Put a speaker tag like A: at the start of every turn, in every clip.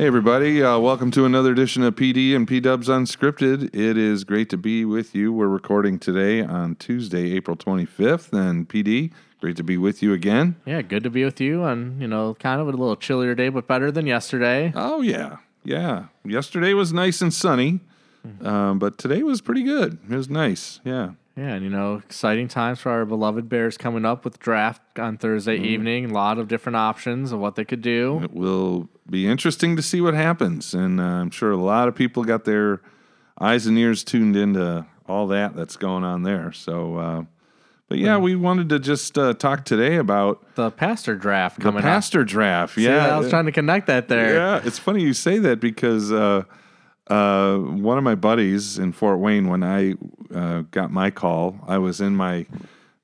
A: Hey, everybody. Uh, welcome to another edition of PD and P Dubs Unscripted. It is great to be with you. We're recording today on Tuesday, April 25th. And PD, great to be with you again.
B: Yeah, good to be with you on, you know, kind of a little chillier day, but better than yesterday.
A: Oh, yeah. Yeah. Yesterday was nice and sunny, um, but today was pretty good. It was nice. Yeah.
B: Yeah, and you know, exciting times for our beloved Bears coming up with draft on Thursday evening. A lot of different options of what they could do.
A: It will be interesting to see what happens. And uh, I'm sure a lot of people got their eyes and ears tuned into all that that's going on there. So, uh, but yeah, we wanted to just uh, talk today about
B: The pastor draft
A: the
B: coming
A: pastor draft.
B: up. See,
A: Yeah,
B: I was trying to connect that there.
A: yeah. It's funny you say that because uh, one of my buddies in Fort Wayne, when I uh, got my call, I was in my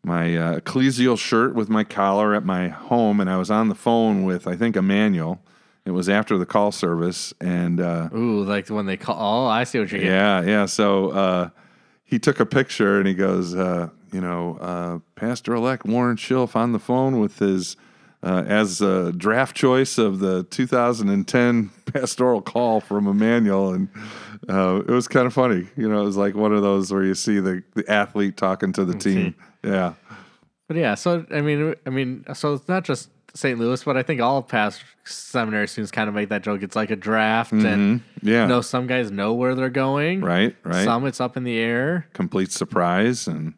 A: my uh, ecclesial shirt with my collar at my home, and I was on the phone with I think Emmanuel. It was after the call service, and uh,
B: Ooh, like when they call. Oh, I see what you're getting.
A: yeah, yeah. So uh, he took a picture and he goes, uh, you know, uh, Pastor elect Warren Schilf on the phone with his, uh, as a draft choice of the 2010 pastoral call from Emmanuel. And uh, it was kind of funny. You know, it was like one of those where you see the, the athlete talking to the team. Yeah.
B: But yeah, so I mean, I mean, so it's not just St. Louis, but I think all past seminary students kind of make that joke. It's like a draft, and
A: Yeah.
B: you know, some guys know where they're going.
A: Right, right.
B: Some it's up in the air.
A: Complete surprise. And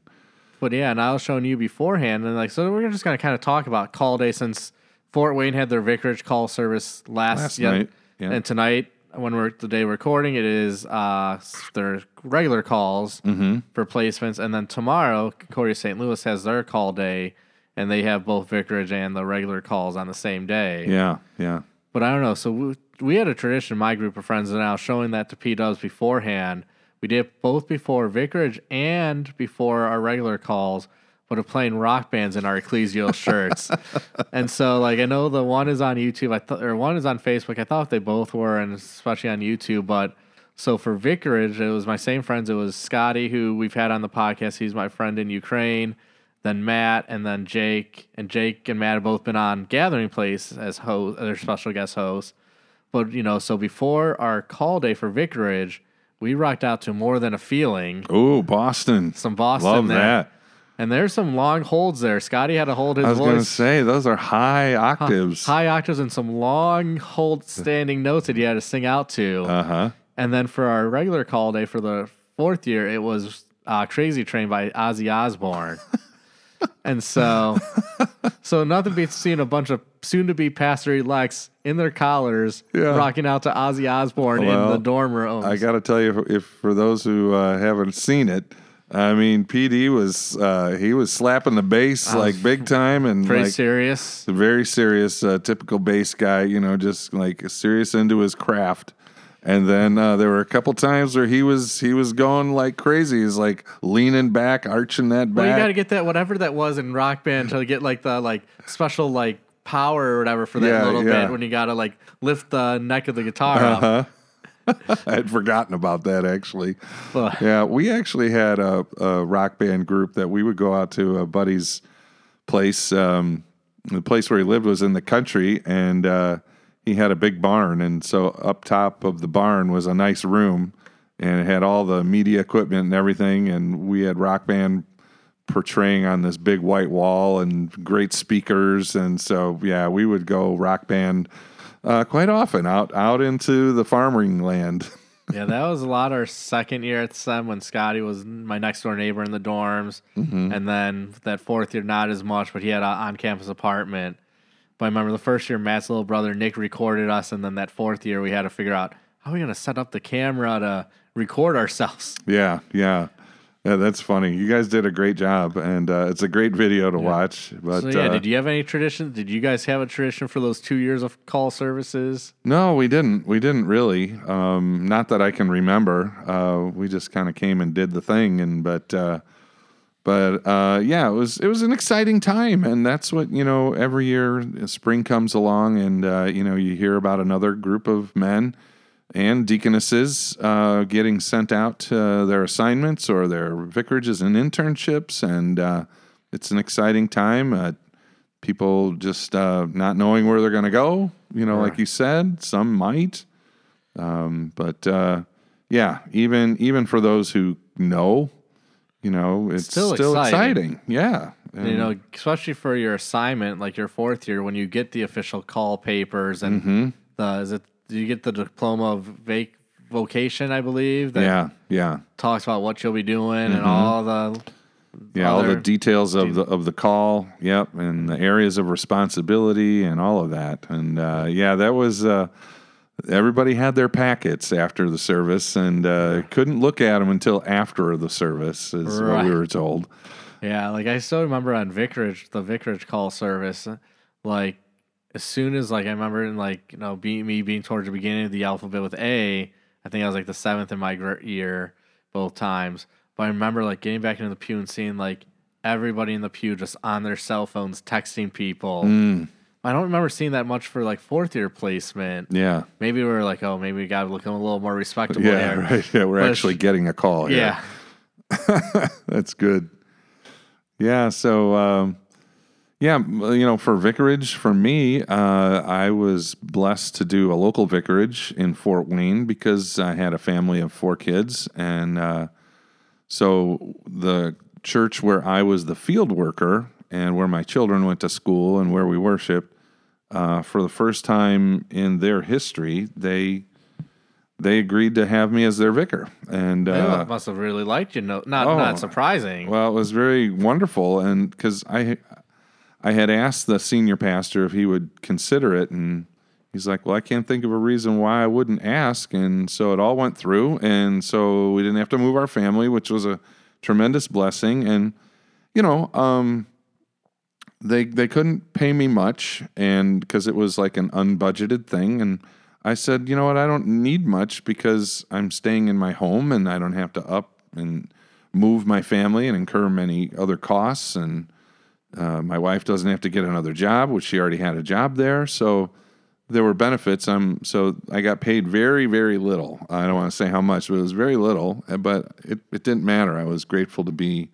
B: But yeah, and I was showing you beforehand, and like, so we're just gonna kind of talk about call day since Fort Wayne had their vicarage call service last,
A: Last
B: yeah,
A: night, yeah.
B: and tonight when we're the day recording, it is uh their regular calls
A: Mm-hmm.
B: for placements, and then tomorrow Concordia St. Louis has their call day, and they have both vicarage and the regular calls on the same day.
A: yeah, yeah.
B: But I don't know. So we, we had a tradition, my group of friends, and now showing that to P Dubs beforehand. We did it both before Vicarage and before our regular calls, but of playing rock bands in our ecclesial shirts. and so, like, I know the one is on YouTube, I thought, or one is on Facebook. I thought they both were, and especially on YouTube. But so for Vicarage, it was my same friends. It was Scotty, who we've had on the podcast. He's my friend in Ukraine. Then Matt, and then Jake, and Jake and Matt have both been on Gathering Place as host, their special guest hosts. But you know, so before our call day for Vicarage, we rocked out to more than a feeling.
A: Oh, Boston.
B: Some Boston
A: Love
B: there.
A: that.
B: And there's some long holds there. Scotty had to hold his
A: I was going to say, those are high octaves.
B: high octaves and some long hold standing notes that he had to sing out to.
A: Uh huh.
B: and then for our regular call day for the fourth year, it was uh, Crazy Train by Ozzy Osbourne. and so, so nothing beats seeing a bunch of soon-to-be pastor elects in their collars
A: Yeah.
B: rocking out to Ozzy Osbourne in
A: Well,
B: the dorm rooms.
A: I got to tell you, if for those who uh, haven't seen it, I mean, PD was uh, he was slapping the bass like big time and
B: Pretty
A: like
B: serious.
A: very serious, uh, typical bass guy. You know, just like serious into his craft. And then uh, there were a couple times where he was he was going like crazy. He's like leaning back, arching that
B: Well, you got to get that whatever that was in Rock Band to get like the like special like power or whatever for that
A: Yeah,
B: little
A: yeah.
B: bit when you got to like lift the neck of the guitar.
A: Uh-huh. I had forgotten about that actually.
B: But-
A: Yeah, we actually had a, a rock band group that we would go out to a buddy's place. Um, the place where he lived was in the country, and uh, he had a big barn. And so up top of the barn was a nice room, and it had all the media equipment and everything. And we had rock band portraying on this big white wall and great speakers. And so yeah, we would go rock band. Uh, quite often out out into the farming land.
B: Yeah, that was a lot our second year at SEM when Scotty was my next door neighbor in the dorms.
A: Mm-hmm.
B: And then that fourth year, not as much, but he had an on campus apartment. But I remember the first year, Matt's little brother Nick recorded us. And then that fourth year, we had to figure out how are we going to set up the camera to record ourselves.
A: Yeah, yeah. Yeah, that's funny. You guys did a great job, and uh, it's a great video to watch. But
B: So, yeah,
A: uh,
B: did you have any tradition? Did you guys have a tradition for those two years of call services?
A: no, we didn't. We didn't really. Um, not that I can remember. Uh, we just kind of came and did the thing, and but uh, but uh, yeah, it was it was an exciting time, and that's what you know. Every year, spring comes along, and uh, you know you hear about another group of men and deaconesses uh, getting sent out to their assignments or their vicarages and internships, and uh, it's an exciting time. Uh, people just uh, not knowing where they're going to go. You know, like you said, some might, um, but uh, yeah, even even for those who know, you know, it's
B: Still
A: still,
B: exciting.
A: exciting. Yeah,
B: you know, especially for your assignment, like your fourth year, when you get the official call papers and
A: Mm-hmm.
B: the is it do you get the diploma of vac- vocation, I believe, that
A: yeah, yeah,
B: talks about what you'll be doing and all the
A: yeah. All the details of the of the call. Yep, and the areas of responsibility and all of that. And uh, yeah, that was. Uh, Everybody had their packets after the service and uh, couldn't look at them until after the service, is what we were told.
B: Yeah, like I still remember on vicarage, the vicarage call service, like as soon as like I remember in like you know being me being towards the beginning of the alphabet with A, I think I was like the seventh in my year both times. But I remember like getting back into the pew and seeing like everybody in the pew just on their cell phones texting people.
A: Mm,
B: I don't remember seeing that much for like fourth year placement.
A: yeah.
B: Maybe we were like, oh, maybe we got to look a little more respectable.
A: Yeah,
B: here.
A: right. Yeah, we're
B: But
A: actually getting a call. here.
B: Yeah.
A: That's good. Yeah. So, um, yeah, you know, for vicarage, for me, uh, I was blessed to do a local vicarage in Fort Wayne because I had a family of four kids. And uh, so the church where I was the field worker and where my children went to school and where we worshiped, uh, for the first time in their history, they they agreed to have me as their vicar. And uh,
B: must have really liked you. No, not
A: Oh.
B: not surprising.
A: well, it was very wonderful, and because I, I had asked the senior pastor if he would consider it, and he's like, "Well, I can't think of a reason why I wouldn't ask," and so it all went through, and so we didn't have to move our family, which was a tremendous blessing, and you know, um, they they couldn't pay me much, and because it was like an unbudgeted thing, and I said, you know what, I don't need much because I'm staying in my home, and I don't have to up and move my family and incur many other costs, and uh, my wife doesn't have to get another job, which she already had a job there, so there were benefits. I'm so I got paid very very little. I don't want to say how much, but it was very little. uh, But it it didn't matter. I was grateful to be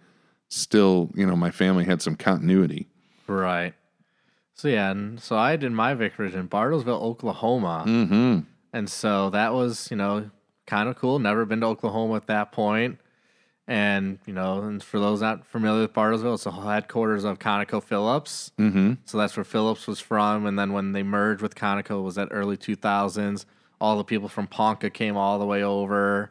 A: still. You know, my family had some continuity.
B: Right. So yeah, and so I did my vicarage in Bartlesville, Oklahoma,
A: Mm-hmm.
B: and so that was you know kind of cool. Never been to Oklahoma at that point, and you know, and for those not familiar with Bartlesville, it's the headquarters of Conoco Phillips.
A: Mm-hmm.
B: So that's where Phillips was from, and then when they merged with Conoco, was that early two thousands. All the people from Ponca came all the way over,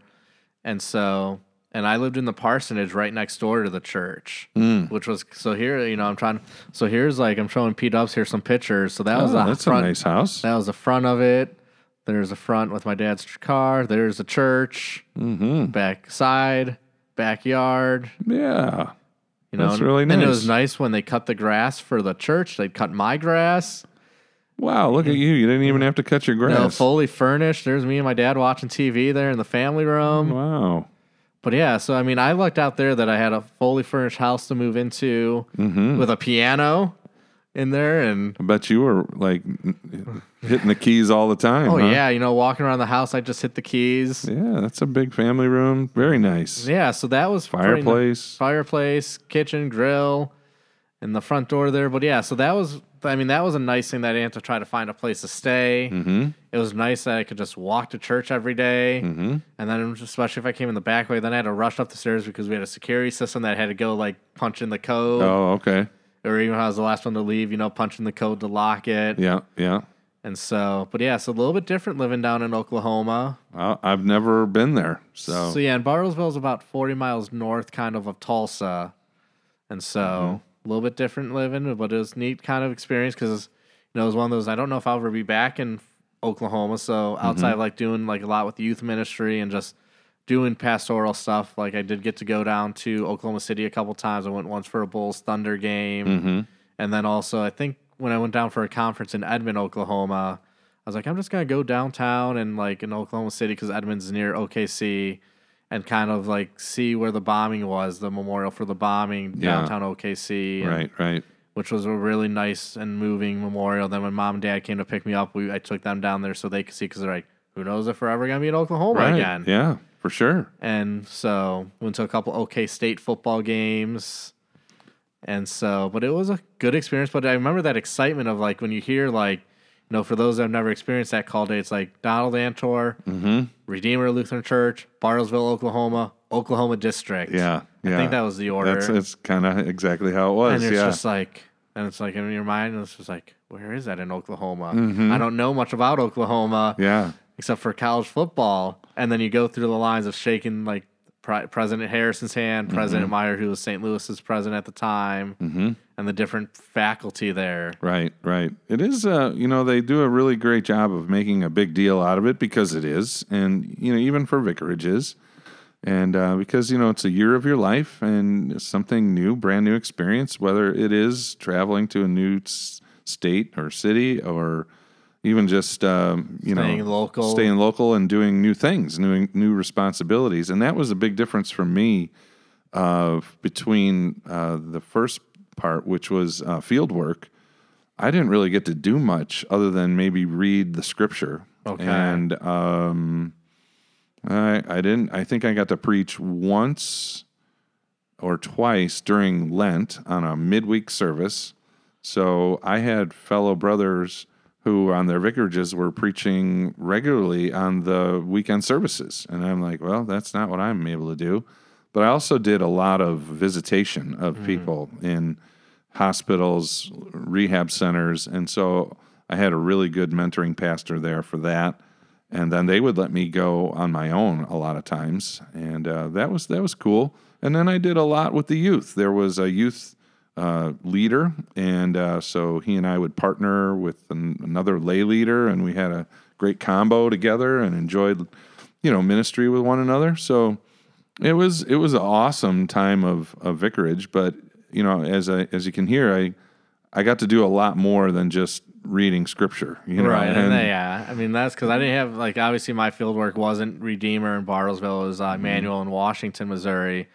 B: and so and I lived in the parsonage right next door to the church,
A: Mm.
B: which was so here. You know, I'm trying. So here's like I'm showing P Dubs here some pictures. So that was
A: Oh,
B: the
A: that's
B: front.
A: a nice house.
B: That was the front of it. There's a front with my dad's car. There's a church.
A: Mm-hmm.
B: Back side, backyard.
A: Yeah.
B: You know,
A: That's really nice.
B: And it was
A: nice.
B: when they cut the grass for the church. They'd cut my grass.
A: Wow. Look at you. You didn't even have to cut your grass.
B: know, fully furnished. There's me and my dad watching TV there in the family room.
A: wow.
B: But yeah, so I mean, I lucked out there that I had a fully furnished house to move into
A: Mm-hmm.
B: with a piano in there, and
A: I bet you were like hitting the keys all the time.
B: oh
A: huh?
B: yeah, you know, walking around the house, I just hit the keys.
A: Yeah, that's a big family room. Very nice.
B: Yeah, so that was
A: Fireplace.
B: fireplace, kitchen, grill, and the front door there. But yeah, so that was, I mean, that was a nice thing that I didn't have to try to find a place to stay.
A: Mm-hmm.
B: It was nice that I could just walk to church every day.
A: Mm-hmm.
B: And then, especially if I came in the back way, then I had to rush up the stairs because we had a security system that had to go like punch in the code,
A: Oh, okay.
B: or even when I was the last one to leave, you know, punch in the code to lock it.
A: Yeah, yeah.
B: And so, but yeah, it's a little bit different living down in Oklahoma.
A: Well, I've never been there, so,
B: So yeah, and Bartlesville is about 40 miles north, kind of, of Tulsa, and so
A: Mm-hmm.
B: A little bit different living, but it was neat kind of experience because you know it was one of those. I don't know if I'll ever be back in Oklahoma. So outside
A: Mm-hmm.
B: of like doing like a lot with youth ministry and just doing pastoral stuff, like I did get to go down to Oklahoma City a couple times. I went once for a Bulls Thunder game,
A: hmm
B: and then also I think when I went down for a conference in Edmond, Oklahoma. I was like, I'm just gonna go downtown and like in Oklahoma City because Edmond's near OKC, and kind of like see where the bombing was, the memorial for the bombing
A: Yeah.
B: downtown OKC, and-
A: right, right.
B: which was a really nice and moving memorial. Then when mom and dad came to pick me up, we I took them down there so they could see because they're like, who knows if we're ever gonna be in Oklahoma
A: Right.
B: again.
A: Yeah, for sure.
B: And so went to a couple OK State football games, And so, but it was a good experience. But I remember that excitement of like when you hear like, you know, for those that have never experienced that call day, it's like Donald Antor,
A: Mm-hmm.
B: Redeemer Lutheran Church, Bartlesville, Oklahoma, Oklahoma District.
A: Yeah,
B: I think that was the order.
A: That's it's kind of exactly how it was.
B: and it's
A: yeah,
B: just like, and it's like in your mind, it's just like, where is that in Oklahoma?
A: Mhm.
B: I don't know much about Oklahoma
A: yeah,
B: except for college football. And then you go through the lines of shaking like Pre- President Harrison's hand, President Meyer, who was St. Louis's president at the time,
A: hmm
B: and the different faculty there.
A: right, right. It is. Uh, you know, they do a really great job of making a big deal out of it because it is, and you know, even for vicarages, and uh, because you know it's a year of your life and something new, brand new experience. Whether it is traveling to a new s- state or city, or even just um, you
B: Staying
A: know
B: local.
A: staying local and doing new things, new new responsibilities, and that was a big difference for me uh, between uh, the first part, which was uh, field work. I didn't really get to do much other than maybe read the scripture.
B: Okay.
A: And um, I I didn't. I think I got to preach once or twice during Lent on a midweek service. So I had fellow brothers who on their vicarages were preaching regularly on the weekend services. And I'm like, well, that's not what I'm able to do. But I also did a lot of visitation of people in hospitals, rehab centers. And so I had a really good mentoring pastor there for that. And then they would let me go on my own a lot of times, and uh, that was that was cool. And then I did a lot with the youth. There was a youth uh, leader, and uh, so he and I would partner with an, another lay leader, and we had a great combo together and enjoyed, you know, ministry with one another. So it was it was an awesome time of, of vicarage. But you know, as I as you can hear, I I got to do a lot more than just reading scripture. You know,
B: right. And, they, yeah. I mean, that's because I didn't have, like, obviously my field work wasn't Redeemer in Bartlesville. It was uh, Manual in Washington, Missouri.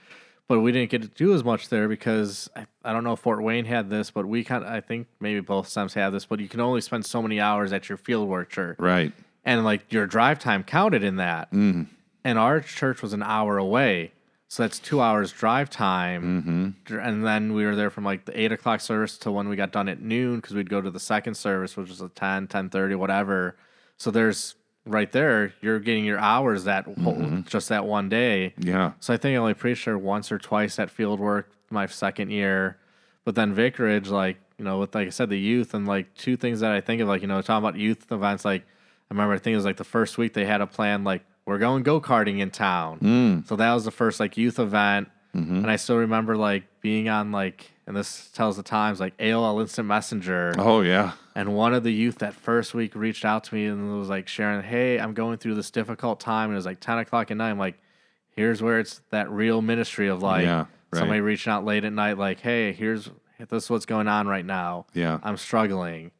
B: But we didn't get to do as much there because I, I don't know if Fort Wayne had this, but we kind of, I think maybe both SEMs have this, but you can only spend so many hours at your field work church.
A: right.
B: And, like, your drive time counted in that.
A: Mm.
B: And our church was an hour away. So that's two hours drive time.
A: Mm-hmm.
B: And then we were there from like the eight o'clock service to when we got done at noon because we'd go to the second service which was a 10 10 whatever so there's right there you're getting your hours that whole, just that one day
A: Yeah.
B: so i think i only preached there once or twice at field work my second year but then vicarage like you know with like i said the youth and like two things that i think of like you know talking about youth events like i remember i think it was like the first week they had a plan like we're going go-karting in town
A: Mm.
B: so that was the first like youth event,
A: Mhm.
B: and I still remember like being on like, and this tells the times like AOL Instant Messenger,
A: Oh yeah.
B: and one of the youth that first week reached out to me and was like sharing, "Hey, I'm going through this difficult time," and it was like 10 o'clock at night. I'm like, "Here's where it's that real ministry of like
A: Yeah, right.
B: somebody reaching out late at night, like, hey, here's this is what's going on right now.
A: Yeah.
B: I'm struggling."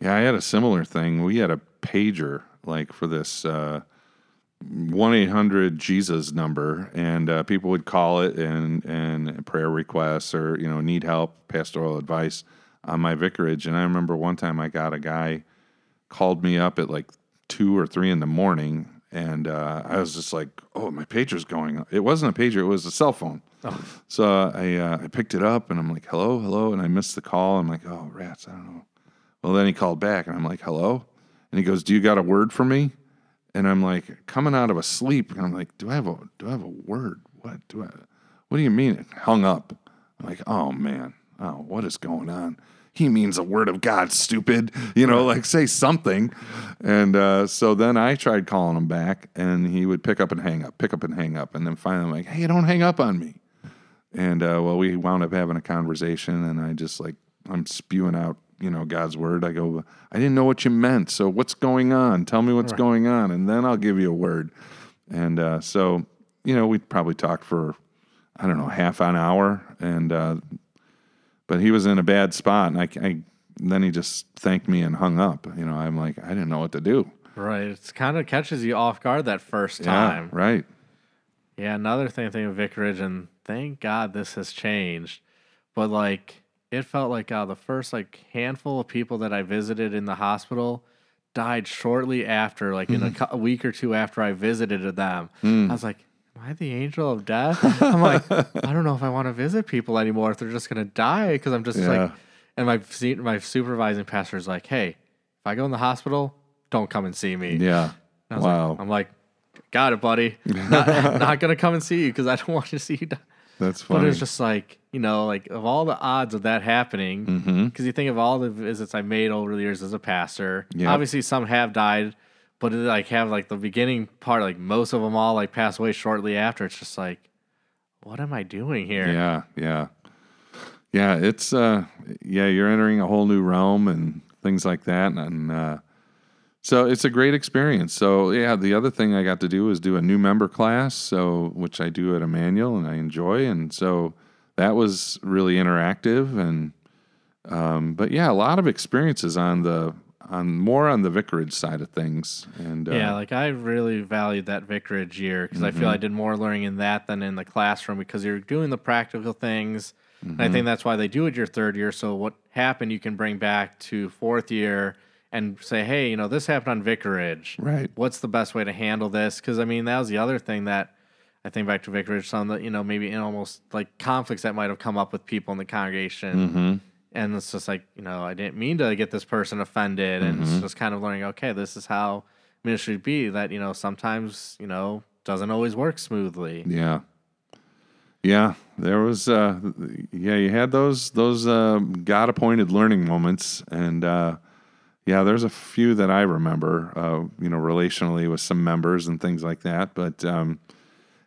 A: Yeah, I had a similar thing. We had a pager like for this uh, one eight hundred Jesus number, and uh, people would call it and and prayer requests or you know need help, pastoral advice on my vicarage. And I remember one time I got a guy called me up at like two or three in the morning, and uh, I was just like, "Oh, my pager's going." It wasn't a pager; it was a cell phone. So I uh, I picked it up and I'm like, "Hello, hello," and I missed the call. I'm like, "Oh, rats! I don't know." Well, then he called back and I'm like, hello? And he goes, do you got a word for me? And I'm like, coming out of a sleep. And I'm like, do I have a, do I have a word? What do I, what do you mean? It hung up. I'm like, oh man, oh, what is going on? He means a word of God, stupid. You know, like say something. And uh, so then I tried calling him back and he would pick up and hang up, pick up and hang up. And then finally I'm like, hey, don't hang up on me. And uh, well, we wound up having a conversation, and I just like I'm spewing out, you know, God's word. I go, I didn't know what you meant. So what's going on? Tell me what's going on, and then I'll give you a word. And uh, so, you know, we probably talked for I don't know half an hour, and uh, but he was in a bad spot, and I, I then he just thanked me and hung up. You know, I'm like, I didn't know what to do.
B: Right. It's kind of catches you off guard that first
A: Yeah,
B: time.
A: right.
B: Yeah, another thing I think of vicarage, and thank God this has changed. But like, it felt like uh, the first like handful of people that I visited in the hospital died shortly after, like in a, cou- a week or two after I visited them. I was like, am I the angel of death? I'm like, I don't know if I want to visit people anymore if they're just gonna die because I'm just
A: Yeah.
B: like, and my my supervising pastor is like, hey, if I go in the hospital, don't come and see me.
A: Yeah. Wow.
B: Like, I'm like, got it, buddy. Not, not gonna come and see you because I don't want to see you die.
A: That's
B: But it's just like you know, like of all the odds of that happening, because
A: Mhm.
B: you think of all the visits I made over the years as a pastor.
A: Yep.
B: Obviously, some have died, but it, like have like the beginning part, like most of them all like pass away shortly after. It's just like, what am I doing here?
A: Yeah, yeah. Yeah, it's uh yeah, you're entering a whole new realm and things like that and uh so it's a great experience. So yeah, the other thing I got to do was do a new member class, so which I do at Emmanuel and I enjoy and so that was really interactive and um but yeah, a lot of experiences on the on more on the vicarage side of things and uh,
B: Yeah, like I really valued that vicarage year because I
A: Mm-hmm.
B: feel I did more learning in that than in the classroom because you're doing the practical things.
A: Mm-hmm.
B: I think that's why they do it your third year. So what happened, you can bring back to fourth year and say, hey, you know, this happened on vicarage.
A: Right.
B: What's the best way to handle this? Because I mean, that was the other thing that I think back to vicarage, some that you know maybe in almost like conflicts that might have come up with people in the congregation
A: mhm.
B: and it's just like you know i didn't mean to get this person offended and
A: Mm-hmm.
B: it's just kind of learning okay this is how ministry be that you know sometimes you know doesn't always work smoothly
A: Yeah. Yeah, there was uh yeah, you had those those uh God appointed learning moments and uh yeah, there's a few that I remember uh you know relationally with some members and things like that, but um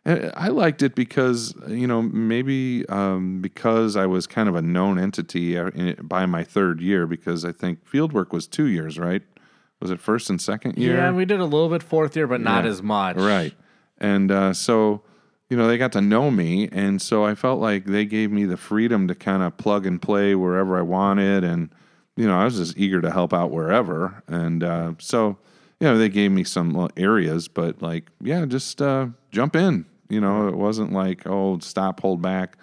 A: I I liked it because you know maybe um, because I was kind of a known entity uh, by my third year because I think fieldwork was two years, right? Was it first and second year?
B: yeah we did a little bit fourth year but not
A: Yeah.
B: as much
A: Right. And uh, so, you know, they got to know me. And so I felt like they gave me the freedom to kind of plug and play wherever I wanted. And, you know, I was just eager to help out wherever. And uh, so, you know, they gave me some areas, but like, yeah, just uh, jump in. You know, it wasn't like, oh, stop, hold back.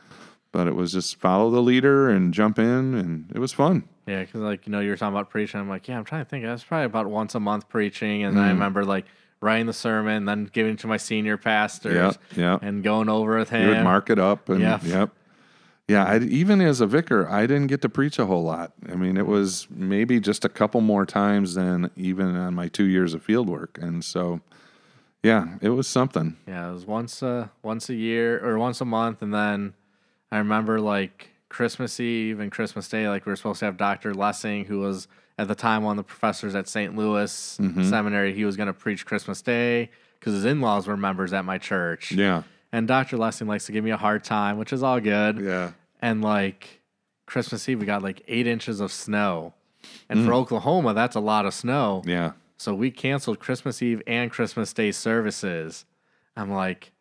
A: But it was just follow the leader and jump in. And it was fun.
B: yeah because like you know you were talking about preaching i'm like yeah i'm trying to think that's probably about once a month preaching and
A: Mm.
B: i remember like writing the sermon then giving it to my senior pastors
A: Yeah. Yeah.
B: and going over with him
A: You would mark it up, and
B: Yeah.
A: yep, yeah. I, even as a vicar, I didn't get to preach a whole lot. I mean, it was maybe just a couple more times than even on my two years of field work, and so yeah, it was something.
B: Yeah, it was once a once a year or once a month, and then I remember like Christmas Eve and Christmas Day, like we were supposed to have Dr. Lessing, who was at the time one of the professors at St. Louis
A: Mm-hmm.
B: Seminary. He was going to preach Christmas Day because his in laws were members at my church.
A: Yeah,
B: And Dr. Lessing likes to give me a hard time, which is all good.
A: yeah,
B: And like Christmas Eve, we got like eight inches of snow. And
A: Mm.
B: for Oklahoma, that's a lot of snow.
A: yeah.
B: So we canceled Christmas Eve and Christmas Day services. I'm like,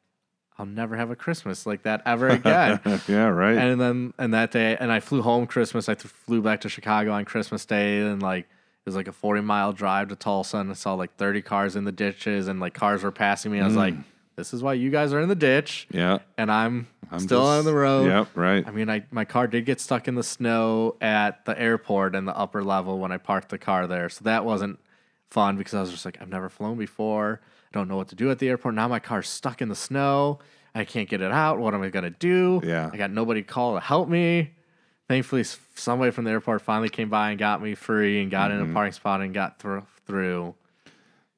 B: I'll never have a Christmas like that ever again.
A: yeah, right.
B: and then and that day, and I flew home Christmas. I th- flew back to Chicago on Christmas Day, and like it was like a 40 mile drive to Tulsa, and I saw like 30 cars in the ditches, and like cars were passing me. I was like, this is why you guys are in the ditch,
A: yeah,
B: and I'm,
A: I'm
B: still
A: just-
B: on the road.
A: Yep, right.
B: I mean, I my car did get stuck in the snow at the airport in the upper level when I parked the car there, so that wasn't fun because I was just like, I've never flown before. I don't know what to do at the airport. Now my car's stuck in the snow. I can't get it out. What am I gonna do?
A: Yeah.
B: I got nobody to call to help me. Thankfully, somebody from the airport finally came by and got me free and got in
A: Mm-hmm.
B: a parking spot and got thro- through.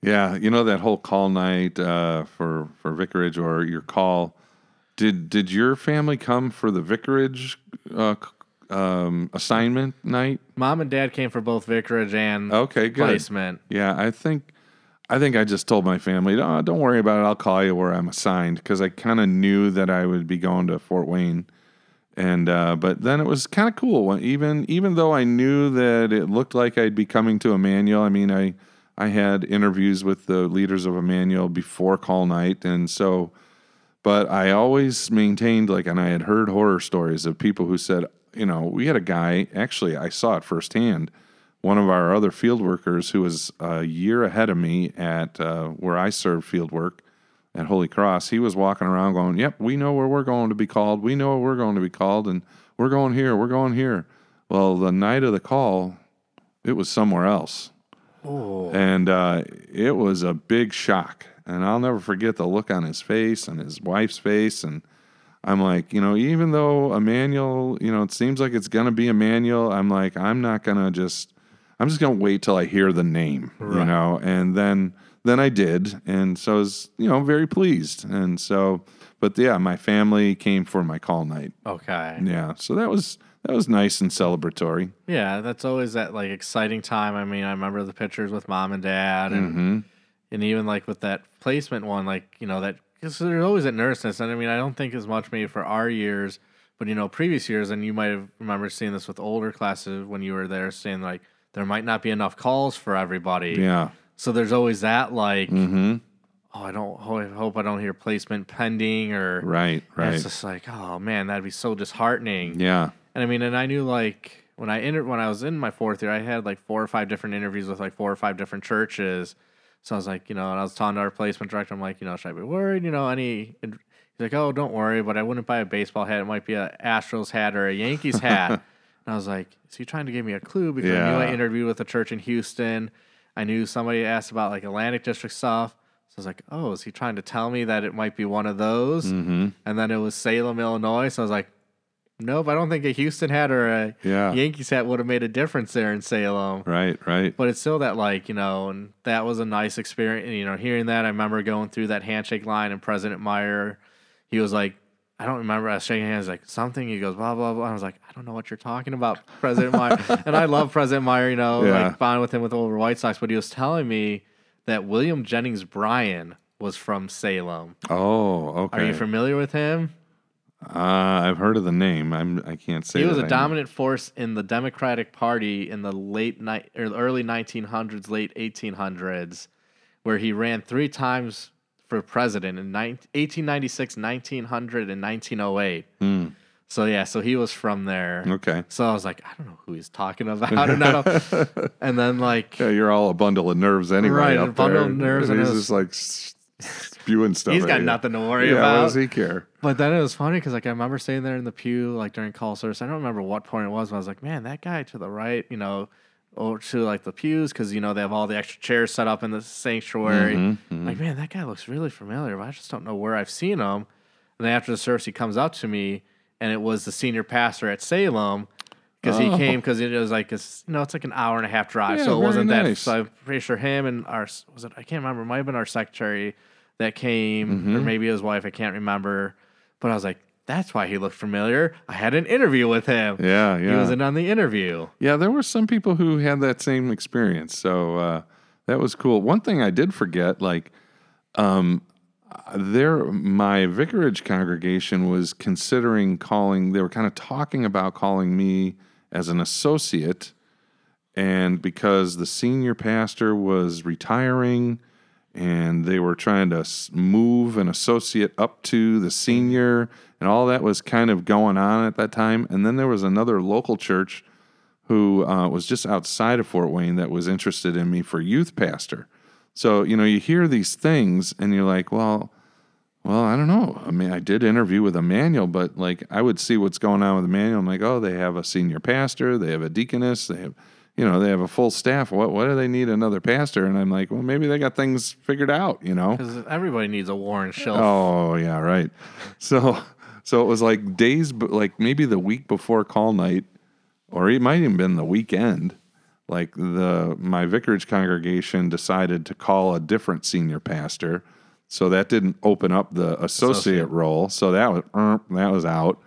A: Yeah, you know that whole call night uh, for for vicarage or your call. Did did your family come for the vicarage uh, um, assignment night?
B: Mom and dad came for both vicarage and
A: Okay, good.
B: placement.
A: Yeah, I think I think I just told my family, oh, don't worry about it. I'll call you where I'm assigned because I kind of knew that I would be going to Fort Wayne. And uh, but then it was kind of cool. Even even though I knew that it looked like I'd be coming to Emmanuel. I mean, I I had interviews with the leaders of Emmanuel before call night, and so. But I always maintained like, and I had heard horror stories of people who said, you know, we had a guy. Actually, I saw it firsthand one of our other field workers who was a year ahead of me at uh, where I served field work at Holy Cross, he was walking around going, Yep, we know where we're going to be called. We know where we're going to be called, and we're going here, we're going here. Well, the night of the call, it was somewhere else.
B: Oh,
A: And uh, it was a big shock. And I'll never forget the look on his face and his wife's face. And I'm like, you know, even though Emmanuel, you know, it seems like it's going to be Emmanuel, I'm like, I'm not going to just, I'm just going to wait till I hear the name, you know? And then, then I did. And so I was, you know, very pleased. And so, but yeah, my family came for my call night.
B: Okay.
A: Yeah. So that was, that was nice and celebratory.
B: Yeah, that's always that like exciting time. I mean, I remember the pictures with mom and dad, and
A: hmm
B: and even like with that placement one, like you know that because there's always that nervousness, and I mean, I don't think as much maybe for our years, but you know, previous years, and you might have remembered seeing this with older classes when you were there, saying like there might not be enough calls for everybody.
A: Yeah.
B: So there's always that like,
A: hmm
B: oh, I don't ho- I hope I don't hear placement pending or
A: Right. Right.
B: It's just like, oh man, that'd be so disheartening.
A: Yeah.
B: And I mean, and I knew like when I entered when I was in my fourth year, I had like four or five different interviews with like four or five different churches. So I was like, you know, and I was talking to our placement director. I'm like, you know, should I be worried? You know, any? He's like, oh, don't worry, but I wouldn't buy a baseball hat. It might be a Astros hat or a Yankees hat. and I was like, is he trying to give me a clue? Because I knew I interviewed with a church in Houston. I knew somebody asked about like Atlantic District stuff. So I was like, oh, is he trying to tell me that it might be one of those?
A: hmm
B: And then it was Salem, Illinois. So I was like, nope, I don't think a Houston hat or a
A: Yeah.
B: Yankees hat would have made a difference there in Salem.
A: Right. Right.
B: But it's still that, like, you know, and that was a nice experience. And, you know, hearing that, I remember going through that handshake line and President Meyer, he was like, I don't remember. I was shaking hands, like something. He goes, blah, blah, blah. I was like, I don't know what you're talking about, President Meyer. and I love President Meyer, you know,
A: Yeah.
B: like bonding with him with over White Sox. But he was telling me that William Jennings Bryan was from Salem.
A: Oh, okay.
B: Are you familiar with him?
A: Uh, I've heard of the name. I'm. I can't say.
B: He was a
A: I know.
B: dominant force in the Democratic Party in the late night or early 1900s, late 1800s, where he ran three times for president in 19, 1896, 1900, and 1908.
A: Hmm.
B: So yeah, so he was from there.
A: Okay.
B: So I was like, I don't know who he's talking about. and, I don't- and then like
A: Yeah, you're all a bundle of nerves anyway.
B: Right, a bundle
A: there.
B: of nerves,
A: And
B: and
A: he's just like spewing stuff.
B: He's got
A: you.
B: nothing to worry
A: Yeah. What
B: about.
A: does he care?
B: But then it was funny because like I remember sitting there in the pew like during call service. I don't remember what point it was, but I was like, man, that guy to the right, you know, over to like the pews because you know they have all the extra chairs set up in the sanctuary.
A: Mm-hmm,
B: Like, man, that guy looks really familiar, but I just don't know where I've seen him. And then after the service, he comes up to me, and it was the senior pastor at Salem. Because he
A: Oh.
B: came, because it was like, a, s- you know, it's like an hour and a half drive,
A: Yeah,
B: so it
A: very
B: wasn't that.
A: nice.
B: So I'm pretty sure him and our was it? I can't remember. It might have been our secretary that came,
A: Mm-hmm.
B: or maybe his wife. I can't remember. But I was like, that's why he looked familiar. I had an interview with him.
A: Yeah, yeah.
B: He wasn't on the interview.
A: yeah. There were some people who had that same experience, so uh, that was cool. One thing I did forget, like, um, there, my vicarage congregation was considering calling. They were kind of talking about calling me as an associate, and because the senior pastor was retiring and they were trying to move an associate up to the senior and all that was kind of going on at that time. And then there was another local church who uh, was just outside of fort wayne that was interested in me for youth pastor. So you know you hear these things and you're like well well, I don't know. I mean, I did interview with Emmanuel, but like I would see what's going on with Emmanuel. I'm like, oh, they have a senior pastor, they have a deaconess, they have, you know, they have a full staff. What what do they need another pastor? And I'm like, well, maybe they got things figured out, you know.
B: Because everybody needs a Warren shelf.
A: Oh yeah, right. So so it was like days, like maybe the week before call night, or it might even been the weekend. Like the my vicarage congregation decided to call a different senior pastor, so that didn't open up the associate,
B: Associate.
A: role. So that was er, that was out.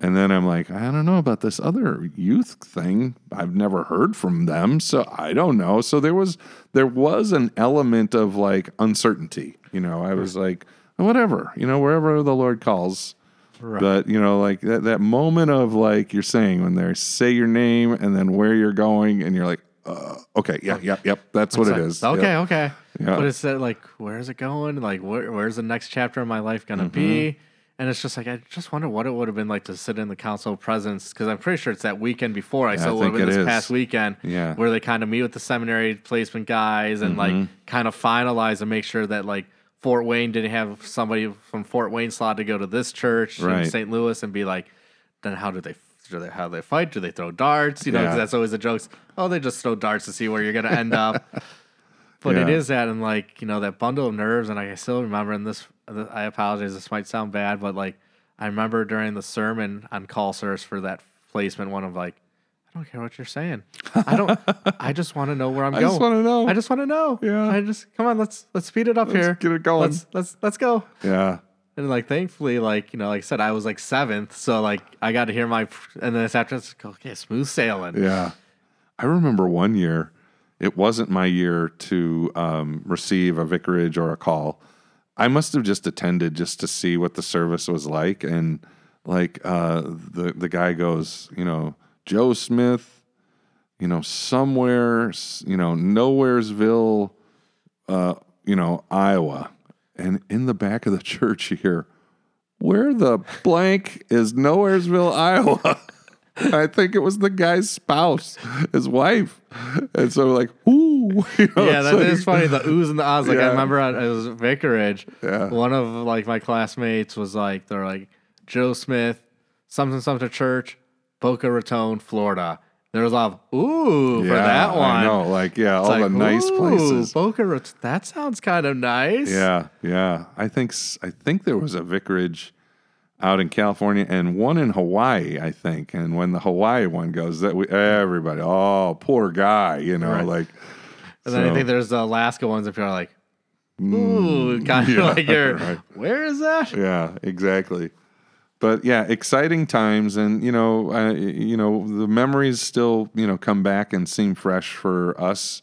A: And then I'm like, I don't know about this other youth thing. I've never heard from them, so I don't know. So there was there was an element of like uncertainty. You know, I was like, whatever, you know, wherever the Lord calls.
B: Right.
A: But you know, like that that moment of like you're saying when they say your name and then where you're going, and you're like, uh, okay, yeah, yep, yep, that's what
B: It's
A: it
B: like,
A: is.
B: Okay,
A: Yep.
B: okay.
A: Yeah.
B: But it's that like, where's it going? Like, where, where's the next chapter of my life gonna be?
A: Mm-hmm.
B: And it's just like I just wonder what it would have been like to sit in the council presence because I'm pretty sure it's that weekend before. I
A: I
B: saw it would have
A: think
B: been
A: it
B: this
A: is.
B: past weekend,
A: Yeah. Mm-hmm.
B: where they kind of meet with the seminary placement guys and like kind of finalize and make sure that like Fort Wayne didn't have somebody from Fort Wayne slot to go to this church in St. Louis and be like, then how do they? Do they, how do they fight? Do they throw darts? You know, 'cause
A: Yeah.
B: that's always the jokes. Oh, they just throw darts to see where you're going to end up. But it
A: Yeah.
B: is that, and like you know that bundle of nerves, and I still remember. And this, I apologize. This might sound bad, but like I remember during the sermon on call service for that placement, one of like, I don't care what you're saying. I don't. I just want to know where I'm
A: I
B: going.
A: I just want to know.
B: I just want to know.
A: Yeah.
B: I just come on. Let's let's speed it up
A: Let's
B: here.
A: get it going.
B: Let's let's let's go.
A: yeah.
B: And like, thankfully, like you know, like I said, I was like seventh, so like I got to hear my, and then it's after it's okay, smooth sailing.
A: Yeah. I remember one year, it wasn't my year to um, receive a vicarage or a call. I must have just attended just to see what the service was like. And like uh, the, the guy goes, you know, Joe Smith, you know, somewhere, you know, Nowheresville, uh, you know, Iowa. And in the back of the church, hear, where the blank is Nowheresville, Iowa? I think it was the guy's spouse, his wife. And so like, ooh. you know,
B: Yeah,
A: it's
B: that
A: like-
B: is funny. The oohs and the ahs. Like I remember at, it was vicarage.
A: Yeah.
B: One of like my classmates was like, they're like Joe Smith, something something to church, Boca Raton, Florida. There was a lot of ooh for that one.
A: I know, like, yeah, all
B: It's
A: the nice places.
B: Boca Raton. That sounds kind of nice.
A: Yeah, yeah. I think I think there was a vicarage out in California and one in Hawaii, I think. And when the Hawaii one goes, that we everybody, oh, poor guy, you know,
B: Right.
A: like.
B: And then I think there's the Alaska ones. If you're like, ooh, kind of
A: yeah,
B: like you're,
A: right.
B: where is that?
A: Yeah, exactly. But yeah, exciting times, and you know, uh, you know, the memories still, you know, come back and seem fresh for us.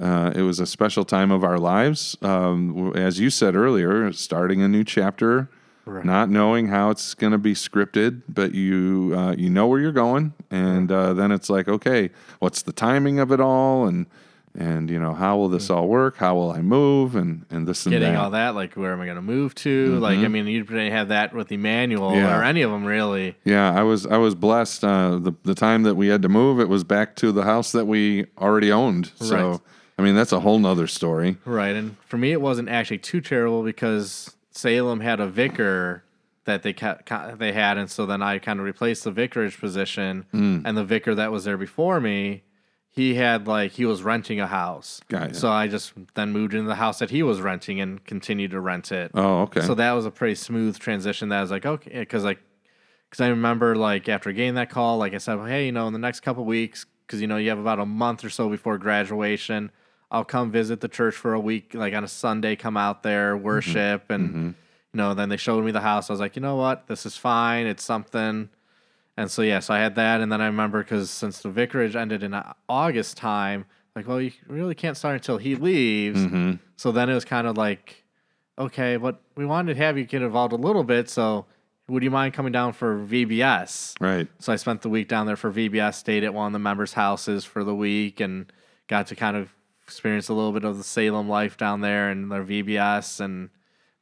A: Uh, it was a special time of our lives, um, as you said earlier, starting a new chapter,
B: Right.
A: not knowing how it's going to be scripted, but you uh, you know where you're going, and uh, then it's like, okay, what's the timing of it all, and and you know, how will this all work? How will I move, and and this and
B: Getting
A: that.
B: all that, like, where am I going to move to? Like, I mean, you didn't have that with Emmanuel
A: Yeah.
B: or any of them really.
A: Yeah, I was I was blessed. Uh, the the time that we had to move, it was back to the house that we already owned. So
B: Right.
A: I mean, that's a whole nother story.
B: Right. And for me, it wasn't actually too terrible because Salem had a vicar that they ca- ca- they had, and so then I kind of replaced the vicarage position,
A: Mm.
B: and the vicar that was there before me, he had like he was renting a house.
A: Got.
B: So I just then moved into the house that he was renting and continued to rent it.
A: Oh, okay.
B: So that was a pretty smooth transition. That I was like, okay, because like, because I remember like after getting that call, like I said, well, hey, you know, in the next couple weeks, because you know you have about a month or so before graduation, I'll come visit the church for a week, like on a Sunday, come out there, mm-hmm. worship, and mm-hmm. you know, then they showed me the house. I was like, you know what, this is fine. It's something. And so yeah, so I had that, and then I remember because since the vicarage ended in uh, August time, like, well, you really can't start until he leaves. Mm-hmm. So then it was kind of like, okay, but we wanted to have you get involved a little bit. So would you mind coming down for VBS?
A: right.
B: So I spent the week down there for VBS, stayed at one of the members' houses for the week, and got to kind of experience a little bit of the Salem life down there and their VBS and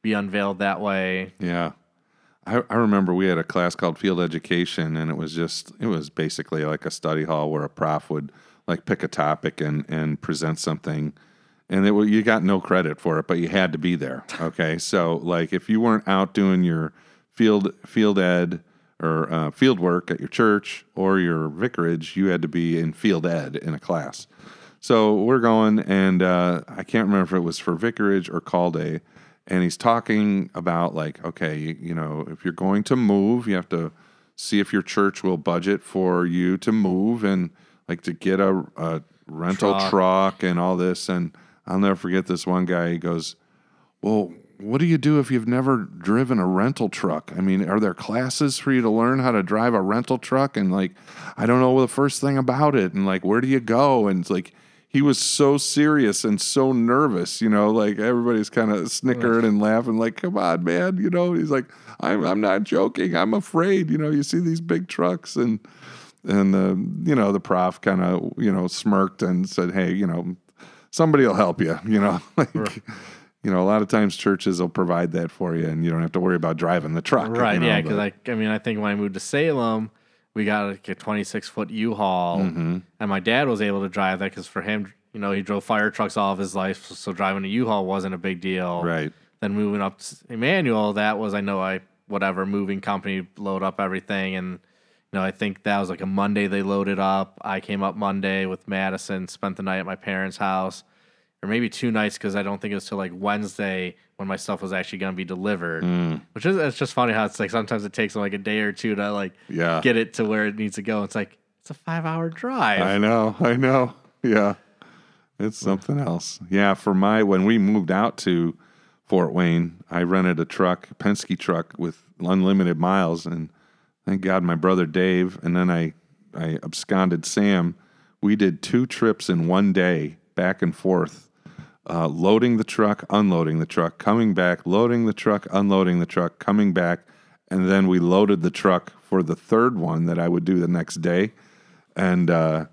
B: be unveiled that way.
A: Yeah. I, I remember we had a class called field education, and it was just it was basically like a study hall where a prof would like pick a topic and and present something, and it you got no credit for it, but you had to be there. Okay, so like if you weren't out doing your field field ed or uh, field work at your church or your vicarage, you had to be in field ed in a class. So we're going, and uh, I can't remember if it was for vicarage or call day. And he's talking about, like, okay, you, you know, if you're going to move, you have to see if your church will budget for you to move and, like, to get a, a rental
B: Truck.
A: truck and all this. And I'll never forget this one guy. He goes, well, what do you do if you've never driven a rental truck? I mean, are there classes for you to learn how to drive a rental truck? And like, I don't know the first thing about it. And like, where do you go? And it's like, he was so serious and so nervous, you know, like everybody's kind of snickering and laughing, like, come on, man. You know, he's like, I'm, I'm not joking. I'm afraid, you know, you see these big trucks and, and the, you know, the prof kind of, you know, smirked and said, Hey, you know, somebody will help you, you know, like, you know, a lot of times churches will provide that for you, and you don't have to worry about driving the truck.
B: Right.
A: you know,
B: yeah. Because
A: but-
B: like, I mean, I think when I moved to Salem, we got like a 26 foot U-Haul,
A: Mm-hmm.
B: and my dad was able to drive that because for him, you know, he drove fire trucks all of his life, so, driving a U-Haul wasn't a big deal.
A: right.
B: Then moving up to Emmanuel, that was I know I whatever moving company load up everything, and you know I think that was like a Monday they loaded up. I came up Monday with Madison, spent the night at my parents' house. Or maybe two nights because I don't think it was till like Wednesday when my stuff was actually going to be delivered.
A: Mm.
B: Which is it's just funny how it's like sometimes it takes them like a day or two to like
A: Yeah.
B: get it to where it needs to go. It's like it's a five hour drive.
A: I know, I know. Yeah. It's something else. Yeah, for my when we moved out to Fort Wayne, I rented a truck, Penske truck with unlimited miles and thank God my brother Dave and then I I absconded Sam. We did two trips in one day back and forth. Uh, loading the truck, unloading the truck, coming back, loading the truck, unloading the truck, coming back, and then we loaded the truck for the third one that I would do the next day. And uh,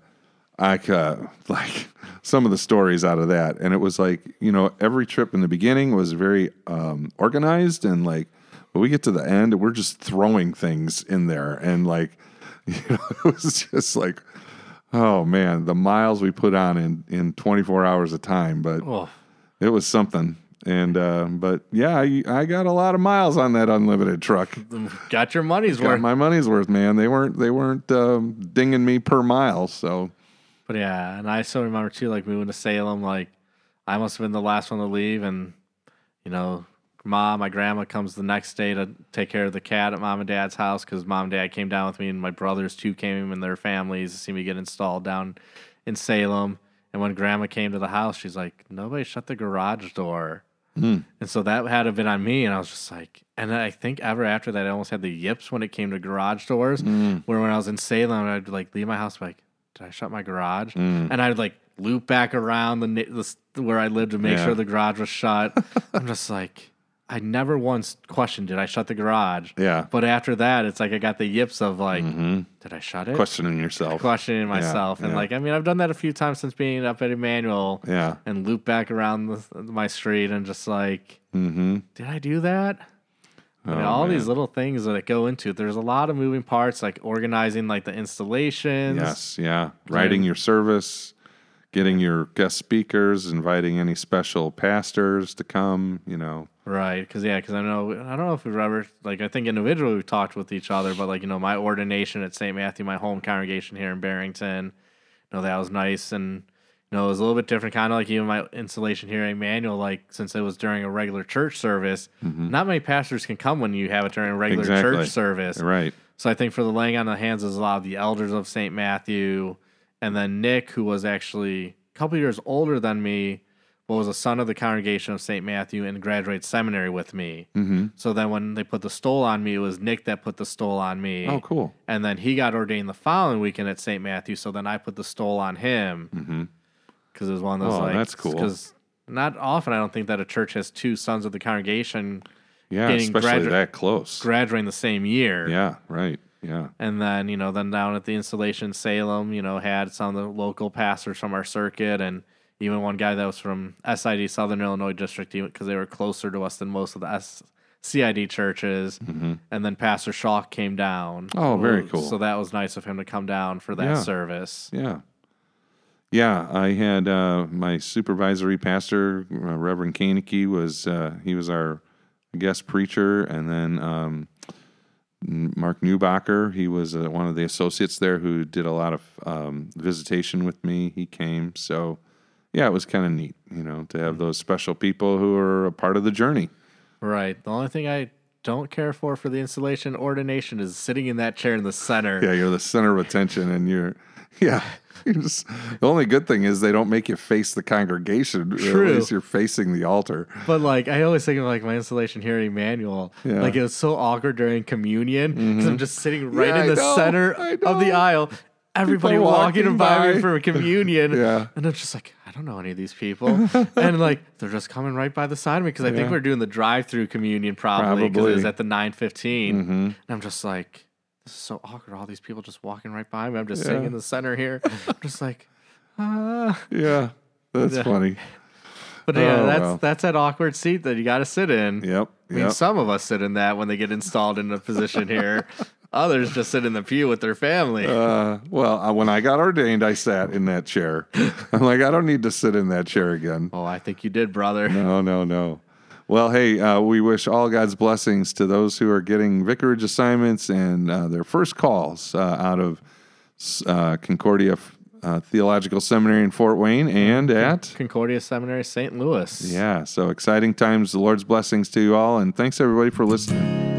A: I uh, like some of the stories out of that, and it was like you know every trip in the beginning was very um, organized, and like when we get to the end, we're just throwing things in there, and like you know it was just like oh man, the miles we put on in in 24 hours of time, but
B: Oh,
A: it was something. And uh, but yeah, I, I got a lot of miles on that unlimited truck.
B: got your money's
A: Got
B: worth.
A: my money's worth, man. They weren't they weren't um, dinging me per mile, so
B: But yeah, and I still remember too, like moving to Salem, like I must have been the last one to leave, and you know, mom, my grandma comes the next day to take care of the cat at mom and dad's house because mom and dad came down with me, and my brothers too came and their families to see me get installed down in Salem. And when grandma came to the house, she's like, "Nobody shut the garage door." And so that had to have been on me, and I was just like, and I think ever after that, I almost had the yips when it came to garage doors. Where when I was in Salem, I'd like leave my house, like, did I shut my garage?
A: Mm.
B: And I'd like loop back around the, the where I lived to make
A: Yeah.
B: sure the garage was shut. I'm just like, I never once questioned, did I shut the garage?
A: yeah.
B: But after that, it's like I got the yips of like, did I shut it?
A: Questioning yourself.
B: Questioning myself, and
A: yeah.
B: like, I mean, I've done that a few times since being up at Emmanuel
A: Yeah.
B: and loop back around the, my street and just like,
A: Mm-hmm.
B: did I do that?
A: Oh,
B: all these little things that go into it. There's a lot of moving parts, like organizing like the installations.
A: Yes. Yeah. Writing your service, getting your guest speakers, inviting any special pastors to come. You know.
B: Right, because yeah, because I know I don't know if we've ever like I think individually we've talked with each other, but like you know my ordination at St. Matthew, my home congregation here in Barrington, you know that was nice and you know it was a little bit different, kind of like even my installation here at Emmanuel. Like since it was during a regular church service, not many pastors can come when you have it during a regular
A: Mm-hmm. Exactly.
B: church service.
A: Right.
B: So I think for the laying on of hands is a lot of the elders of St. Matthew, and then Nick, who was actually a couple years older than me, but was a son of the congregation of St. Matthew and graduated seminary with me.
A: Mm-hmm.
B: So then when they put the stole on me, it was Nick that put the stole on me.
A: Oh, cool.
B: And then he got ordained the following weekend at St. Matthew. So then I put the stole on him
A: Mm-hmm.
B: because it was one of those
A: Oh,
B: like
A: that's cool.
B: Because not often I don't think that a church has two sons of the congregation
A: Yeah. Especially
B: gradu-
A: that close.
B: graduating the same year.
A: yeah. Right. Yeah.
B: And then, you know, then down at the installation Salem, you know, had some of the local pastors from our circuit and even one guy that was from SID Southern Illinois District because they were closer to us than most of the S- CID churches. And then Pastor Shaw came down.
A: Mm-hmm. Oh, very cool.
B: So that was nice of him to come down for that
A: Yeah.
B: service.
A: Yeah. Yeah, I had uh, my supervisory pastor, uh, Reverend Koeneke, was uh, he was our guest preacher, and then um, Mark Newbacher, he was uh, one of the associates there who did a lot of um, visitation with me. He came, so yeah, it was kind of neat, you know, to have those special people who are a part of the journey.
B: Right. The only thing I don't care for for the installation ordination is sitting in that chair in the center.
A: Yeah, you're the center of attention, and you're yeah. You're just, the only good thing is they don't make you face the congregation.
B: True.
A: At least you're facing the altar.
B: But like, I always think of like my installation here at Emmanuel.
A: Yeah.
B: Like it was so awkward during communion because I'm mm-hmm. just sitting right
A: Yeah,
B: in the
A: know,
B: center of the aisle. Everybody
A: People
B: walking,
A: walking
B: by me for communion.
A: Yeah.
B: And I'm just like, I don't know any of these people. and like, they're just coming right by the side of me because I think we're doing the drive through communion probably because it was at the 915.
A: Mm-hmm.
B: And I'm just like, this is so awkward. All these people just walking right by me. I'm just
A: Yeah.
B: sitting in the center here. I'm just like, ah.
A: Yeah, that's
B: Yeah.
A: funny.
B: But yeah,
A: Oh,
B: that's
A: well.
B: that's that awkward seat that you got to sit in.
A: Yep.
B: I mean,
A: yep.
B: some of us sit in that when they get installed in a position here. Others just sit in the pew with their family.
A: Uh, well, uh, when I got ordained, I sat in that chair. I'm like, I don't need to sit in that chair again.
B: oh, I think you did, brother.
A: No, no, no. Well, hey, uh, we wish all God's blessings to those who are getting vicarage assignments and uh, their first calls uh, out of uh, Concordia uh, Theological Seminary in Fort Wayne and at.
B: Concordia Seminary, St. Louis.
A: Yeah, so exciting times. The Lord's blessings to you all, and thanks everybody for listening.